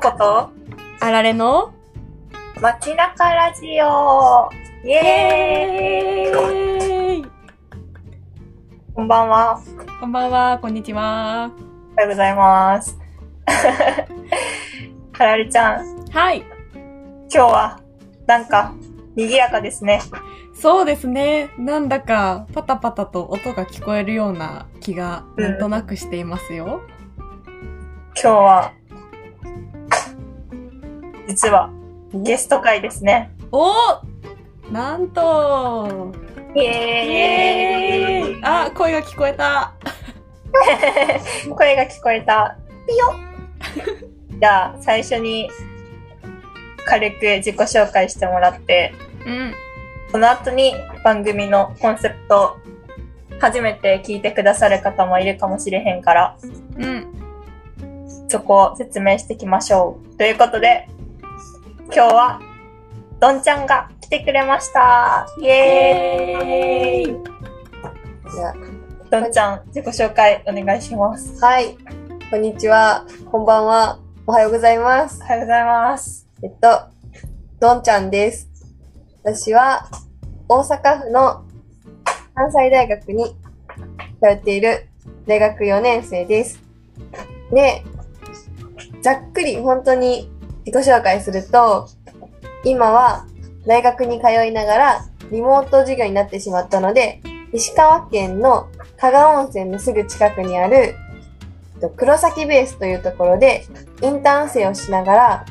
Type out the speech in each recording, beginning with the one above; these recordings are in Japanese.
ココと？あられの？街中ラジオイエーイこんばんは。こんばんは、こんにちは。おはようございます。はらりちゃん、はい。今日はなんか賑やかですね。そうですね。なんだかパタパタと音が聞こえるような気がなんとなくしていますよ。今日は、実はゲスト会ですね。おなんとイイエーイエーイあ、声が聞こえた。声が聞こえた。ピヨ じゃあ、最初に軽く自己紹介してもらって、うん。その後に番組のコンセプト、初めて聞いてくださる方もいるかもしれへんから、うん。そこを説明していきましょう。ということで、今日は、どんちゃんが来てくれました。イエーイじゃどんちゃん、自己紹介お願いします。あはい。こんにちは。こんばんは。おはようございますお。はようございます。えっと、どんちゃんです。私は、大阪府の関西大学に通っている大学4年生です。で、ざっくり本当に自己紹介すると、今は大学に通いながらリモート授業になってしまったので、石川県の加賀温泉のすぐ近くにあるえっと黒崎ベースというところでインターン生をしながら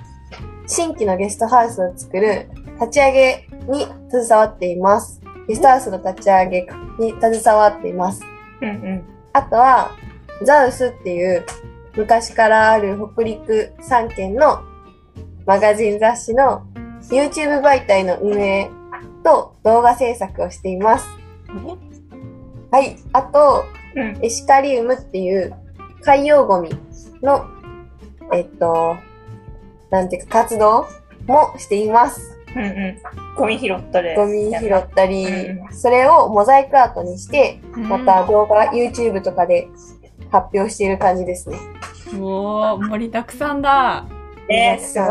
新規のゲストハウスを作る立ち上げに携わっています。ゲストハウスの立ち上げに携わっています。うんうん。あとは、ザウスっていう昔からある北陸3県のマガジン雑誌の YouTube 媒体の運営と動画制作をしています。はい。あと、うん。エシカリウムっていう海洋ゴミの、えっと、なんていうか活動もしています。うんうん。ゴミ拾ったり。ゴミ拾ったりう、それをモザイクアートにして、ままた動画、YouTube とかで発表している感じですね。おー、盛りだくさんだ。えー、すごい。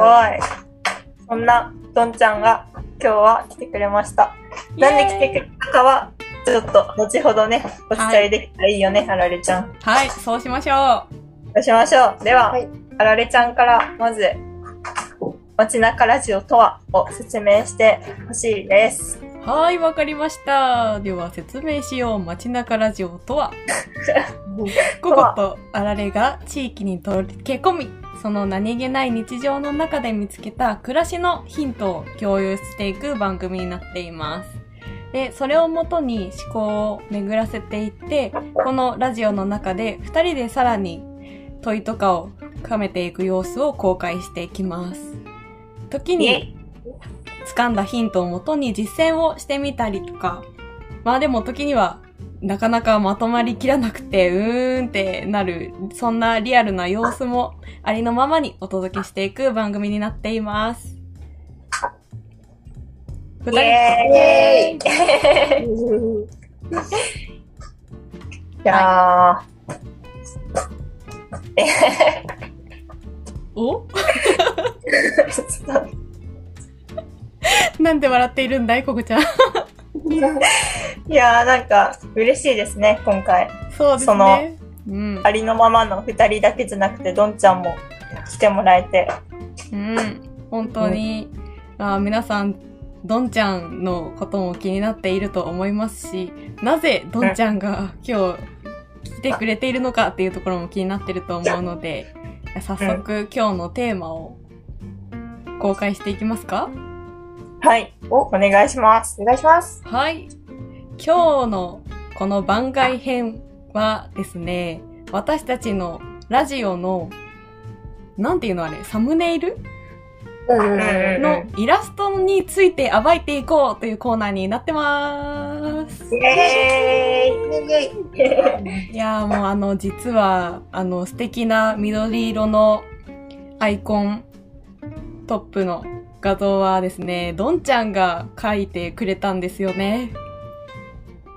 そんな、どんちゃんが今日は来てくれました。なんで来てくれたかは、ちょっと後ほどね、お伝えできたらいいよね、あられちゃん。はい、そうしましょそうしましょう。では、はいあられちゃんからまず、街中ラジオとはを説明してほしいです。う。はい、わかりました。では説明しよう。街中ラジオとは ココとあられが地域に溶け込み、その何気ない日常の中で見つけた暮らしのヒントを共有していく番組になっています。で、それをもとに思考を巡らせていって、このラジオの中で二人でさらに問いとかを深めていく様子を公開していきます。時にイ掴んだヒントをもとに実践をしてみたりとか、まあでも時にはなかなかまとまりきらなくて、うーんってなる、そんなリアルな様子もありのままにお届けしていく番組になっています。二イ人、エーイ。い。やお？ー、なんで笑っているんだい、ここちゃん。いやーなんか嬉しいですね、今回。そうですそのね。うんあ。りのままの二人だけじゃなくて、どんちゃんも来てもらえて。うん。本当に、あ皆さん、どんちゃんのことも気になっていると思いますし、なぜどんちゃんが今日来てくれているのかっていうところも気になってると思うので、早速今日のテーマを公開していきますか？はい。おお願いします。お願いします。はい。今日のこの番外編はですね、私たちのラジオの、なんていうのあれ、サムネイル？のイラストについて暴いていこうというコーナーになってます。イエーイ いやーもうあの、実は、あの、素敵な緑色のアイコントップの画像はですね、どんちゃんが描いてくれたんですよね。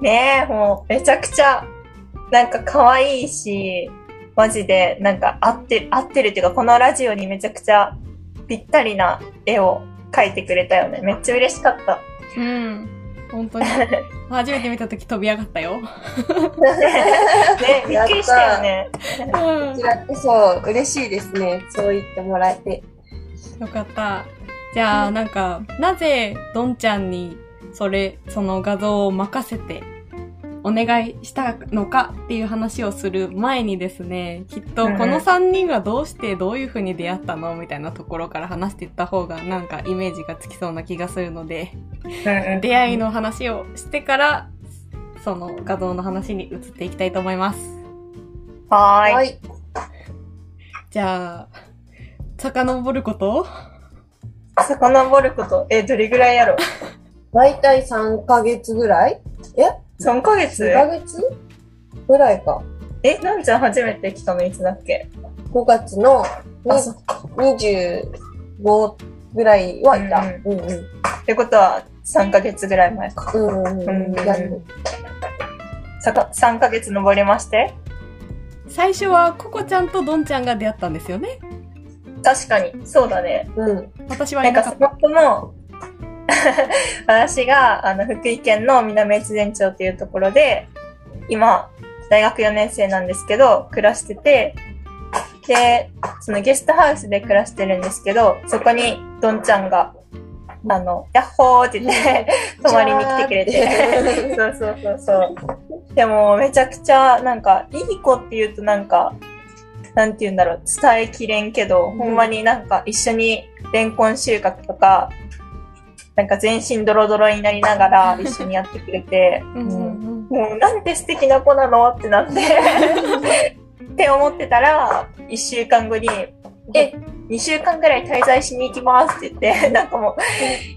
ねえ、もうめちゃくちゃ、なんか可愛いし、マジで、なんか合ってる、合ってるっていうか、このラジオにめちゃくちゃぴったりな絵を描いてくれたよね。めっちゃ嬉しかった。うん。本当に。初めて見たとき飛び上がったよ。ね、びっくりしたよね。うんこちらこそ嬉しいですね。そう言ってもらえて。よかった。じゃあ、なんか、なぜ、どんちゃんに、それ、その画像を任せて、お願いしたのかっていう話をする前にですね、きっとうんこの3人がどうしてどういう風に出会ったのみたいなところから話していった方がなんかイメージがつきそうな気がするので、出会いの話をしてから、その画像の話に移っていきたいと思います。はーい。はい。じゃあ、遡ること？遡ること、え、どれぐらいやろだいたい3ヶ月ぐらい？え ?3 ヶ月 ?2 ヶ月ぐらいか。え、なんちゃん初めて来たのいつだっけ？5月のにあ、そっ25ぐらいはいた。ううんうん。ってことは3ヶ月ぐらい前か。うんうんうん。うんやるさか3ヶ月登りまして？最初はココちゃんとドンちゃんが出会ったんですよね。確かに、そうだね。うん。私はないんなかった。かそもそも、私が、あの、福井県の南越前町っていうところで、今、大学4年生なんですけど、暮らしてて、で、そのゲストハウスで暮らしてるんですけど、そこにどんちゃんが、あの、ヤッホーって言って、泊まりに来てくれて。そうそうそうそう。でも、めちゃくちゃ、なんか、いい子って言うとなんか、なんて言うんだろう、伝えきれんけど、ん。ほんまになんか一緒にレンコン収穫とか、なんか全身ドロドロになりながら 一緒にやってくれて、うんもうなんて素敵な子なのってなって、って思ってたら、一週間後に、え、2週間ぐらい滞在しに行きますって言って、なんかも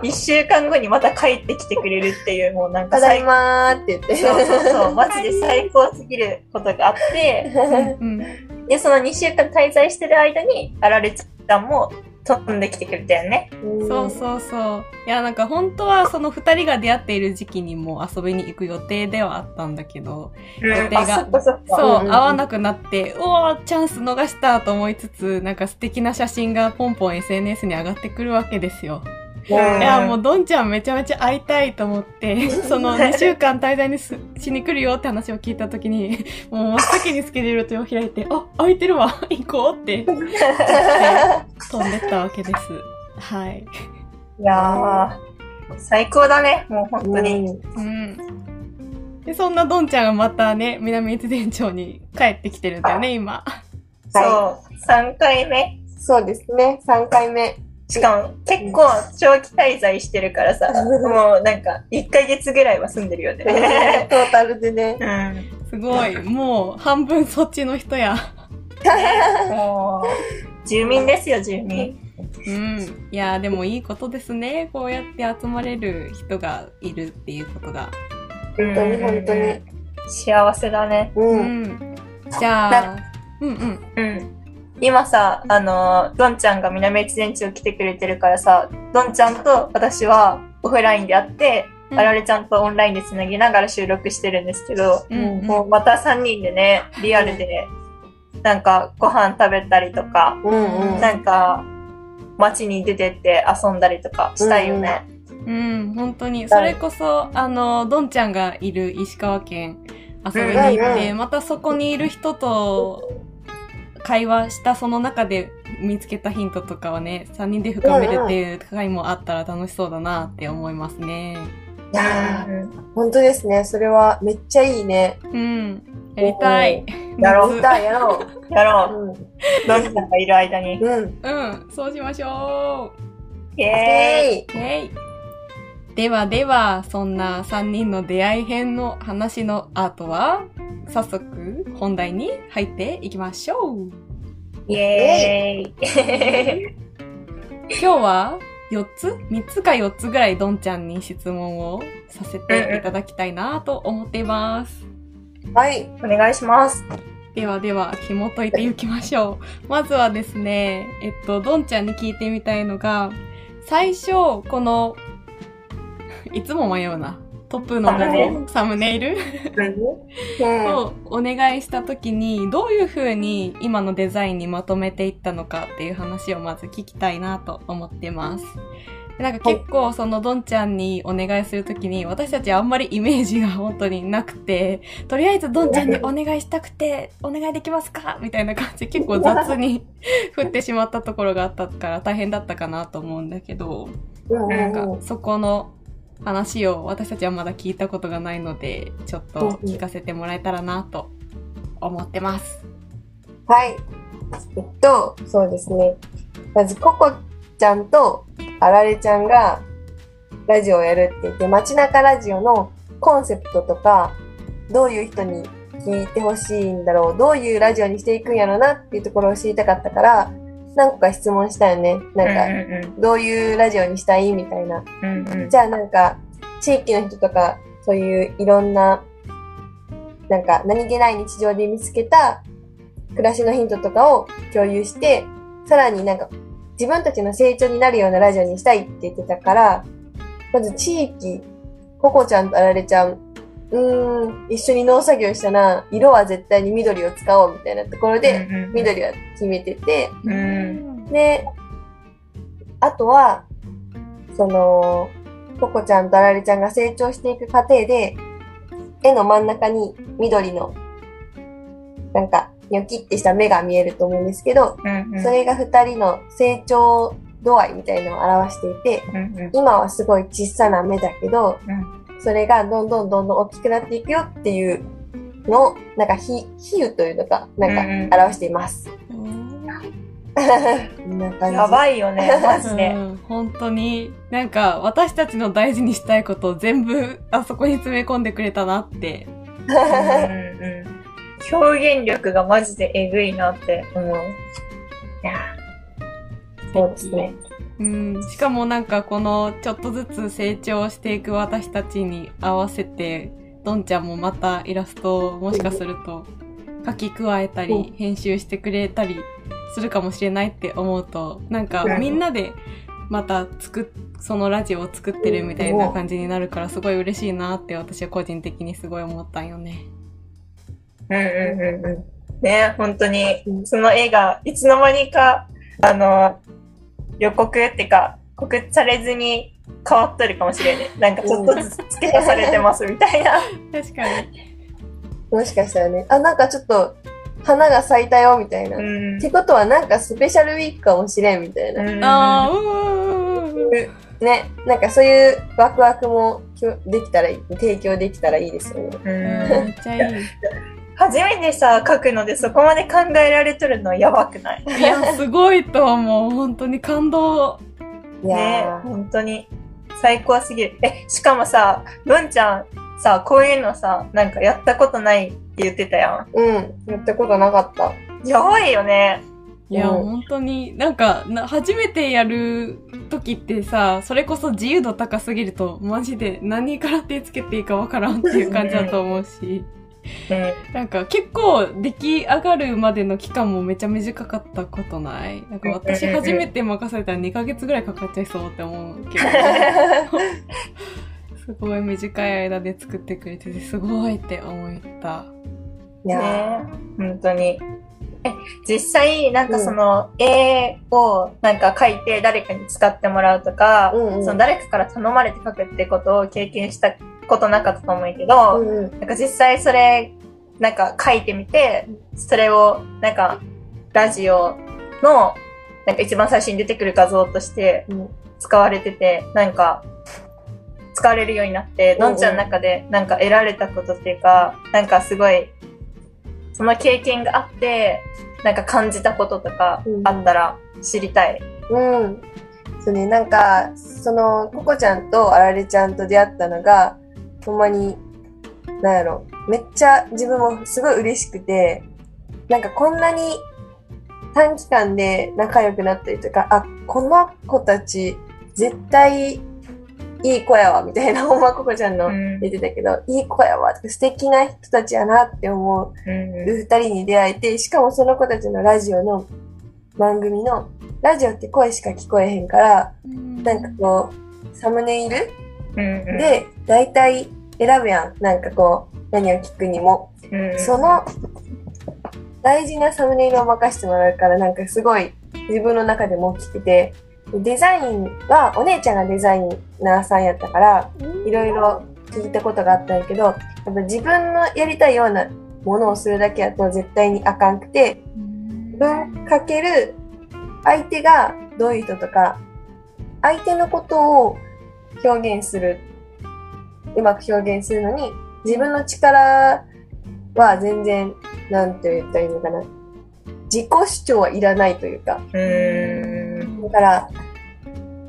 う、1週間後にまた帰ってきてくれるっていう、もうなんかただい最まーって言って。そうそうそう、マジで最高すぎることがあって、うん。で、その2週間滞在してる間に、あられちゃんも飛んできてくれたよね。そうそうそう。いや、なんか本当はその二人が出会っている時期にも遊びに行く予定ではあったんだけど、うん、予定があ、そう、うんうん会わなくなって、うわーチャンス逃したと思いつつ、なんか素敵な写真がポンポン SNS に上がってくるわけですよ。うんいや、もうどんちゃんめちゃめちゃ会いたいと思って、その2週間滞在にすしに来るよって話を聞いたときに、もう真っ先にスケジュールと開いて、あ、空いてるわ、行こう って飛んでったわけです。はい。いやー、最高だね、もう本当に。うん。で、そんなどんちゃんがまたね、南越前町に帰ってきてるんだよね、今。そう、3回目。そうですね。3回目。しかも結構長期滞在してるからさ、もうなんか1ヶ月ぐらいは住んでるよね。トータルでね。うん。すごい。もう、半分そっちの人や。もう、住民ですよ、住民。うん。いやーでもいいことですね。こうやって集まれる人がいるっていうことが。本当に本当に。幸せだね。う。うんん。じゃあ、うんうん。うん。今さ、あの、どんちゃんが南越前町来てくれてるからさ、どんちゃんと私はオフラインで会って、うんあられちゃんとオンラインでつなぎながら収録してるんですけど、うんうんもうまた3人でね、リアルで、なんかご飯食べたりとか、うんうん。なんか街に出てって遊んだりとかしたいよね。うん、本当に。それこそ、あの、どんちゃんがいる石川県遊びに行って、うんうんまたそこにいる人と会話したその中で見つけたヒントとかはね、3人で深めるっていう会もあったら楽しそうだなって思いますね。いや本当ですね。それはめっちゃいいね。うん。やりたい。やろうやったやろう。う。どんちゃんがいる間に。うん。うん。うん、そうしましょイェーイ。イェイ。ではでは、そんな3人の出会い編の話の後は、早速本題に入っていきましょう。イェーイ今日は4つ ?3 つか4つぐらいどんちゃんに質問をさせていただきたいなと思っています。い。はい。お願いします。ではでは、紐解いていきましょう。まずはですね、えっと、どんちゃんに聞いてみたいのが、最初、この、いつも迷うな。トップの画像、サムネイル。うん。をお願いした時に、どういう風に今のデザインにまとめていったのかっていう話をまず聞きたいなと思ってます。でなんか結構そのどんちゃんにお願いするときに私たちあんまりイメージが本当になくて、とりあえずどんちゃんにお願いしたくて、お願いできますかみたいな感じで結構雑に 振ってしまったところがあったから大変だったかなと思うんだけど、うん。なんかうんそこの話を私たちはまだ聞いたことがないので、ちょっと聞かせてもらえたらなと思ってます。はい。えっと、そうですね。まず、ココちゃんとあられちゃんがラジオをやるって言って、街中ラジオのコンセプトとか、どういう人に聞いてほしいんだろう、どういうラジオにしていくんやろうなっていうところを知りたかったから、何個か質問したよね。なんか、うどういうラジオにしたいみたいな。んうんうんうんじゃあなんか、地域の人とか、そういういろんな、なんか何気ない日常で見つけた暮らしのヒントとかを共有して、さらになんか自分たちの成長になるようなラジオにしたいって言ってたから、まず地域、ココちゃんとあられちゃん、うーん、一緒に農作業したら、色は絶対に緑を使おうみたいなところで、うんうん緑は決めてて、うん。で、あとは、その、ココちゃんとあられちゃんが成長していく過程で、絵の真ん中に緑の、なんか、ニョキってした目が見えると思うんですけど、うんうん。それが二人の成長度合いみたいなのを表していて、うんうん。今はすごい小さな目だけど、うんそれがどんどんどんどん大きくなっていくよっていうのを、なんか比、比喩というのか、なんか表しています。こん。やばいよね、マジで。うん、本当に、なんか私たちの大事にしたいことを全部あそこに詰め込んでくれたなって。うんうん表現力がマジでえぐいなって思う。いやそうですね。うん、しかもなんかこのちょっとずつ成長していく私たちに合わせて、どんちゃんもまたイラストをもしかすると書き加えたうり、編集してくれたりするかもしれないって思うと、なんかうんみんなでまた作っ、そのラジオを作ってるみたいな感じになるからすごい嬉しいなって私は個人的にすごい思ったんよね。うんうんうんうん。ね、本当にう、んその絵がいつの間にか、あの、予告ってか、告知されずに変わっとるかもしれない。なんかちょっとずつ付け足されてますみたいな。確かに。もしかしたらね、あ、なんかちょっと、花が咲いたよ、みたいな。っうん。てことは、なんかスペシャルウィークかもしれん、みたいな。ああ、あうんうんうんうん。ね、なんかそういうワクワクもきょできたらいい、提供できたらいいですよね。うんうんめっちゃいい。初めてさ、書くのでそこまで考えられとるのやばくない？いや、すごいと思う。本当に感動。いねや本当に。最高すぎる。え、しかもさ、のんちゃん、さ、こういうのさ、なんかやったことないって言ってたやー、うん、やったことなかった。ん。やばいよね。いや、うん本当に、なんかな、初めてやる時ってさ、それこそ自由度高すぎると、マジで何から手つけていいかわからんっていう感じだと思うし、うん。なんか結構出来上がるまでの期間もめちゃ短かったことない？なんか私初めて任されたら2ヶ月ぐらいかかっちゃいそうって思うけど、すごい短い間で作ってくれてて、すごいって思った。いやね。本当に。え、実際、なんかその、絵をなんか描いて誰かに使ってもらうとか、うんうん。その誰かから頼まれて描くってことを経験したことなかったと思うけど、うんうん。なんか実際それ、なんか書いてみて、それを、なんか、ラジオの、なんか一番最初に出てくる画像としてうん使われてて、なんか、使われるようになって、うんうんのんちゃんの中でなんか得られたことっていうか、なんかすごい、その経験があって、なんか感じたこととかうんあったら知りたい。うん。そうね、なんか、その、ココちゃんとあられちゃんと出会ったのが、ほんまに、なんやろ、めっちゃ自分もすごい嬉しくて、なんかこんなに短期間で仲良くなったりとか、あ、この子たち絶対いい子やわ、みたいな、ほんまココちゃんのうん。言ってたけど、いい子やわ、素敵な人たちやなって思ううん二人に出会えて、しかもその子たちのラジオの番組の、ラジオって声しか聞こえへんから、なんかこう、サムネイルうんうんで、だいたい選ぶやん。なんかこう、何を聞くにも。うん。その、大事なサムネイルを任せてもらうから、なんかすごい自分の中でも大きくて、デザインはお姉ちゃんがデザイナーさんやったから、いろいろ聞いたことがあったんやけど、やっぱ自分のやりたいようなものをするだけやと絶対にあかんくて、自分かける相手がどういう人とか、相手のことを表現する、うまく表現するのに、自分の力は全然、なんて言ったらいいのかな。自己主張はいらないというか。だから、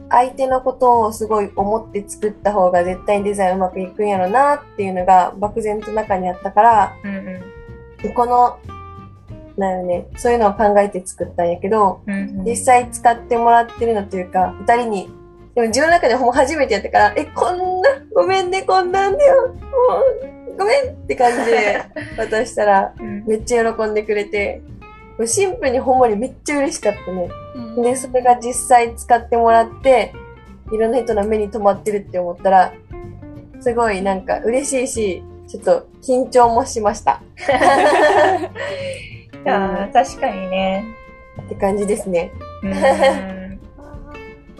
相手のことをすごい思って作った方が絶対にデザインうまくいくんやろなっていうのが漠然と中にあったから、うんこの、なんよね、そういうのを考えて作ったんやけど、うん。うん実際使ってもらってるのというか、二人に、でも自分の中でほ初めてやったから、え、こんな、ごめんね、こんなんだよ、もう、ごめんって感じで 渡したら、うんめっちゃ喜んでくれて、もうシンプルにほんまにめっちゃ嬉しかったね。うんで、それが実際使ってもらって、いろんな人の目に留まってるって思ったら、すごいなんか嬉しいし、ちょっと緊張もしました。いやー確かにね。って感じですね。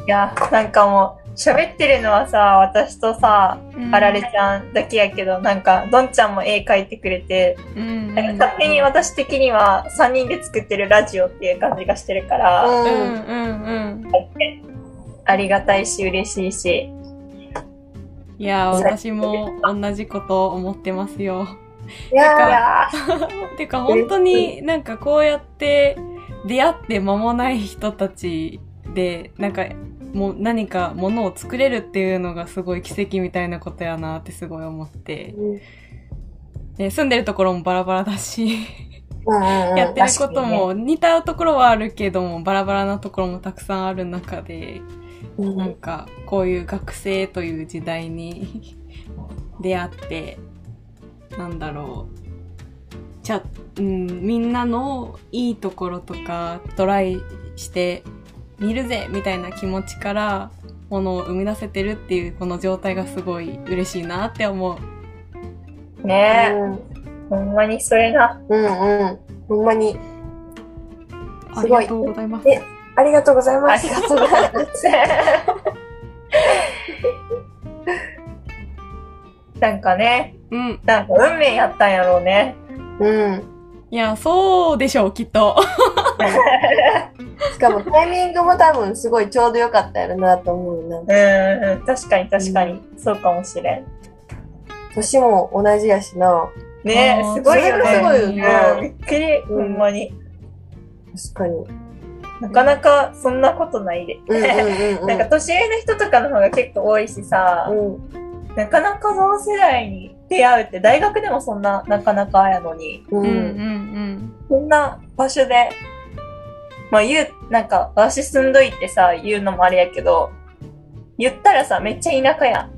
うん。いや、なんかもう、喋ってるのはさ、私とさ、あられちゃんだけやけど、なんか、どんちゃんも絵描いてくれて、うん。勝手に私的には3人で作ってるラジオっていう感じがしてるから、うんうん。うんうん。ありがたいし嬉しいし。いやー、私も同じこと思ってますよ。いやいー、や てか本当になんかこうやって出会って間もない人たちで、なんかもう何かものを作れるっていうのがすごい奇跡みたいなことやなってすごい思って。うん。で住んでるところもバラバラだし、やってることも似たところはあるけども、バラバラなところもたくさんある中で、うん。なんかこういう学生という時代に 出会ってなんだろう。ちゃ、うん、みんなのいいところとかトライして見るぜみたいな気持ちからものを生み出せてるっていうこの状態がすごい嬉しいなって思う。ねえ、うんほんまにそれな。うんうん。ほんまに。あすごいりがとうございます。えありがとうございます。ありがとうございます。なんかね、うん。なんか運命やったんやろうね。うん。いや、そうでしょう、きっと。しかもタイミングも多分すごいちょうどよかったやろなと思うな。うん、うん、確かに確かに、そうかもしれん。年も同じやしな。ねすごいよね。それがすごいよねうんびっくり、ほんまに。確かに。なかなかそんなことないで。うんうんうんうん。なんか年上の人とかの方が結構多いしさ、うんなかなか同世代に出会うって大学でもそんななかなかやのに、ううんうんんこんな場所で、まあ言う、なんか私住んどいてさ、言うのもあれやけど、言ったらさ、めっちゃ田舎や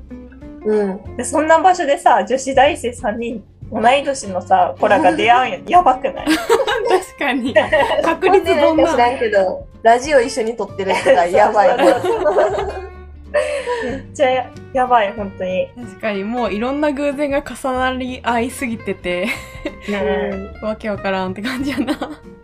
うん。ん。で、そんな場所でさ、女子大生3人、同い年のさ、子らが出会うんや、やばくない？確かに。確率どんでな知らな。んけど、ラジオ一緒に撮ってる人がやばい。めっちゃやばい、本当に。確かに、もういろんな偶然が重なり合いすぎてて、ねわけわからんって感じやな。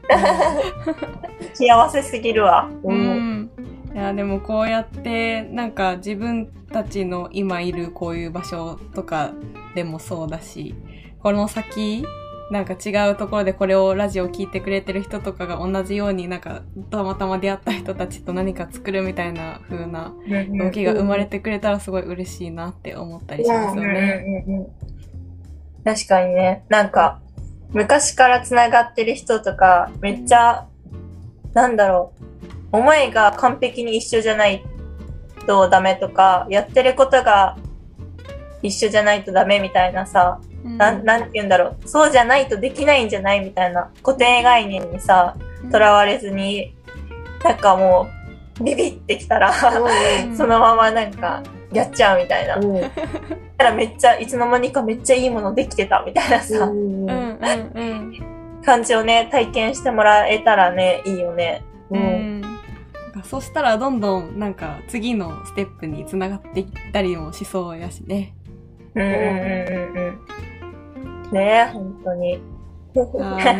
幸せすぎるわ。う。うんん。いや、でもこうやって、なんか自分たちの今いるこういう場所とかでもそうだし、この先、なんか違うところでこれをラジオ聞いてくれてる人とかが同じようになんかたまたま出会った人たちと何か作るみたいな風な動きが生まれてくれたらすごい嬉しいなって思ったりしますよね。確かにね、なんか、昔から繋がってる人とか、めっちゃ、なんだろう、思いが完璧に一緒じゃないとダメとか、やってることが一緒じゃないとダメみたいなさ、うん。なん、なんて言うんだろう、そうじゃないとできないんじゃないみたいな固定概念にさ、とらわれずに、なんかもう、ビビってきたら、うん。そのままなんか、やっちゃうみたいな。うん。だからめっちゃ、いつの間にかめっちゃいいものできてたみたいなさ、うんうんうんうん。感じをね、体験してもらえたらね、いいよね。う。うんそしたらどんどんなんか次のステップにつながっていったりもしそうやしね。うんうんうんうんうん。ねえ、本当に。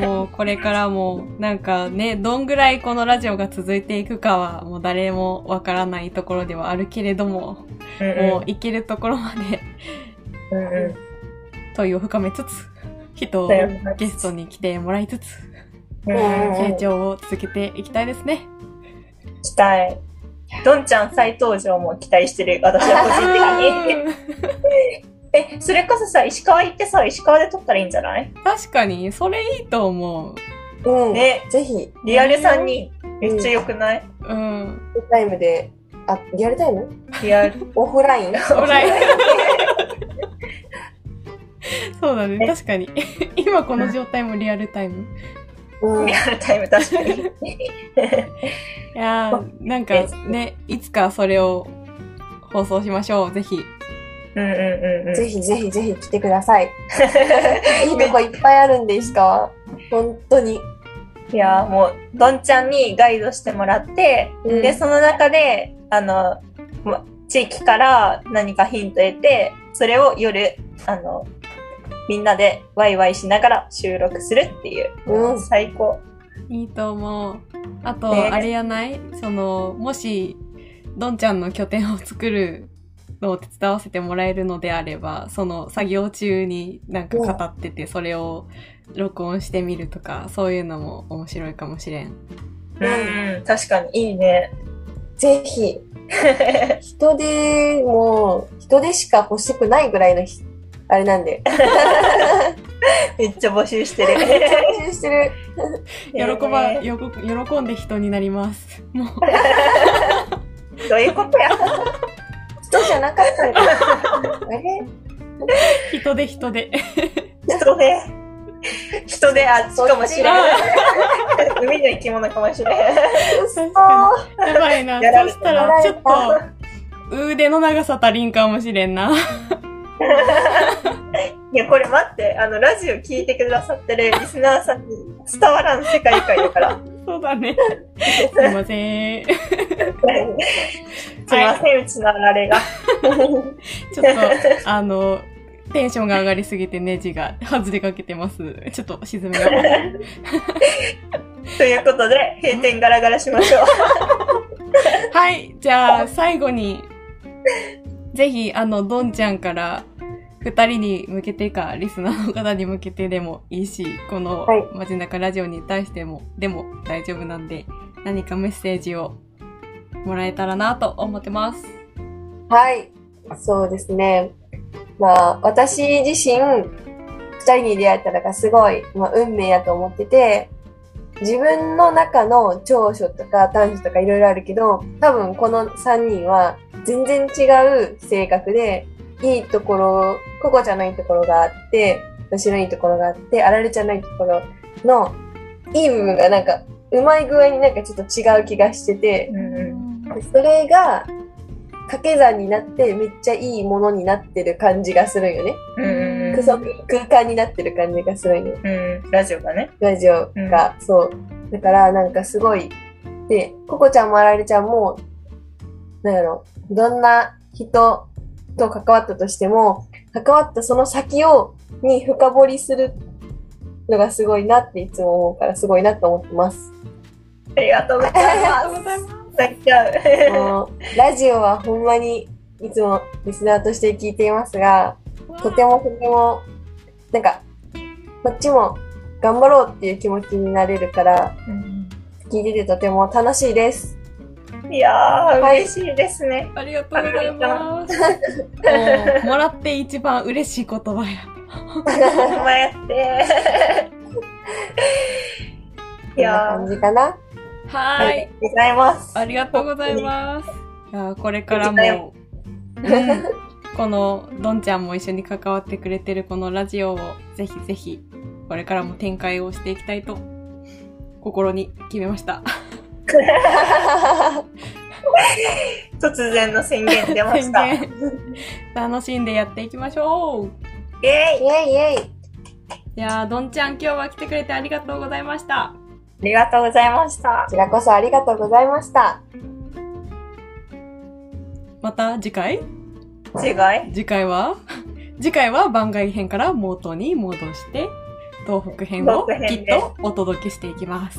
もうこれからも、なんかね、どんぐらいこのラジオが続いていくかは、もう誰もわからないところではあるけれども、うんうんもう行けるところまでうんうん問いを深めつつ、人をゲストに来てもらいつつ、成長を続けていきたいですね。期待。どんちゃん再登場も期待してる。私は個人的に。え、それこそさ、石川行ってさ、石川で撮ったらいいんじゃない？確かに、それいいと思う。うん。ね、ぜひ、リアル3人、めっちゃ良くない？うん。タイムで、あ、リアルタイムリアル。オフライン？オフライン そうだね、確かに。今この状態もリアルタイム？うんリ。アルタイム、確かに。いやー、なんかね、いつかそれを放送しましょう、ぜひ。うんうんうんうん。ぜひぜひぜひ来てください。いいとこいっぱいあるんで、石川。本当に。いやーもう、どんちゃんにガイドしてもらって、うんで、その中で、あの、ま地域から何かヒント得て、それを夜、あの、みんなでワイワイしながら収録するっていう。うん最高。いいと思う。あと、ねあれやない？その、もし、どんちゃんの拠点を作るのを手伝わせてもらえるのであれば、その作業中になんか語ってて、それを録音してみるとか、そういうのも面白いかもしれん。うんうん、確かにいいね。ぜひ。人手も、人手しか欲しくないぐらいのひ、あれなんで。めっちゃ募集してる。募集してる。喜ば、えーよこ喜んで人になります。もう、どういうことや人じゃなかった。あれ？人で人で。人で、人であっちかもしれない。海の生き物かもしれない。確かに。やばいな。そしたら、ちょっと、腕の長さ足りんかもしれんな。いや、これ待って、あの、ラジオ聞いてくださってるリスナーさんに伝わらん世界観やから。そうだね。すいません。すいません、うちのあられが。ちょっと、あの、テンションが上がりすぎてネジが外れかけてます。ちょっと沈めよう。ということで、閉店ガラガラしましょう。はい。じゃあ、最後に、ぜひ、あの、どんちゃんから、二人に向けてか、リスナーの方に向けてでもいいし、このはい、街中ラジオに対しても、でも大丈夫なんで、何かメッセージをもらえたらなと思ってます。はい。そうですね。まあ、私自身、二人に出会えたのがすごい、まあ、運命やと思ってて、自分の中の長所とか短所とかいろいろあるけど、多分この三人は全然違う性格で、いいところ、ココちゃんのいいところがあって、私のいいところがあって、あられちゃんのいいところの、いい部分がなんか、うまい具合になんかちょっと違う気がしてて、うん。それが掛け算になってめっちゃいいものになってる感じがするんよね。うん空間になってる感じがするんよ。うん。ラジオがね。ラジオが、そう。だからなんかすごい。で、ココちゃんもあられちゃんも、なんやろ、どんな人と関わったとしても、関わったその先を、に深掘りするのがすごいなっていつも思うから、すごいなと思ってます。ありがとうございます。す。泣いちゃう。ラジオはほんまにいつもリスナーとして聞いていますが、とてもとても、なんか、こっちも頑張ろうっていう気持ちになれるから、聞いててとても楽しいです。いやー、はい嬉しいですね。ありがとうございます。もうもらって一番嬉しい言葉や。ほんまやって。い こんなや感じかな。はー、ありがとうございます。ありがとうございます。いやこれからも、うんこのどんちゃんも一緒に関わってくれてるこのラジオをぜひぜひこれからも展開をしていきたいと心に決めました。突然の宣言出ました。楽しんでやっていきましょう。ェーイイェイイェイ。いやーどんちゃん今日は来てくれてありがとうございました。ありがとうございましたこ。ちらこそありがとうございました。また次回？違い次回は？次回は番外編から元に戻して、東北編をきっとお届けしていきます。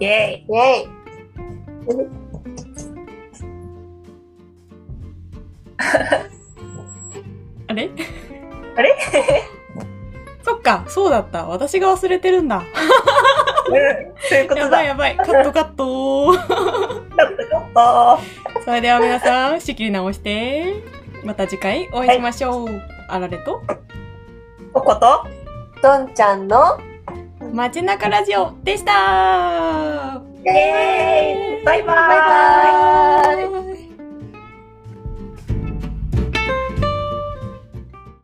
イェイ。イェイ。あれ？あれ？そっか、そうだった。私が忘れてるんだ。うん。そういうことだ。やばいやばい。カットカットちょっとちょっと。それでは皆さん、仕切り直して、また次回お会いしましょう。あられと、ここと？どんちゃんの？街中ラジオでしたイェーイバイバーイバイバーイ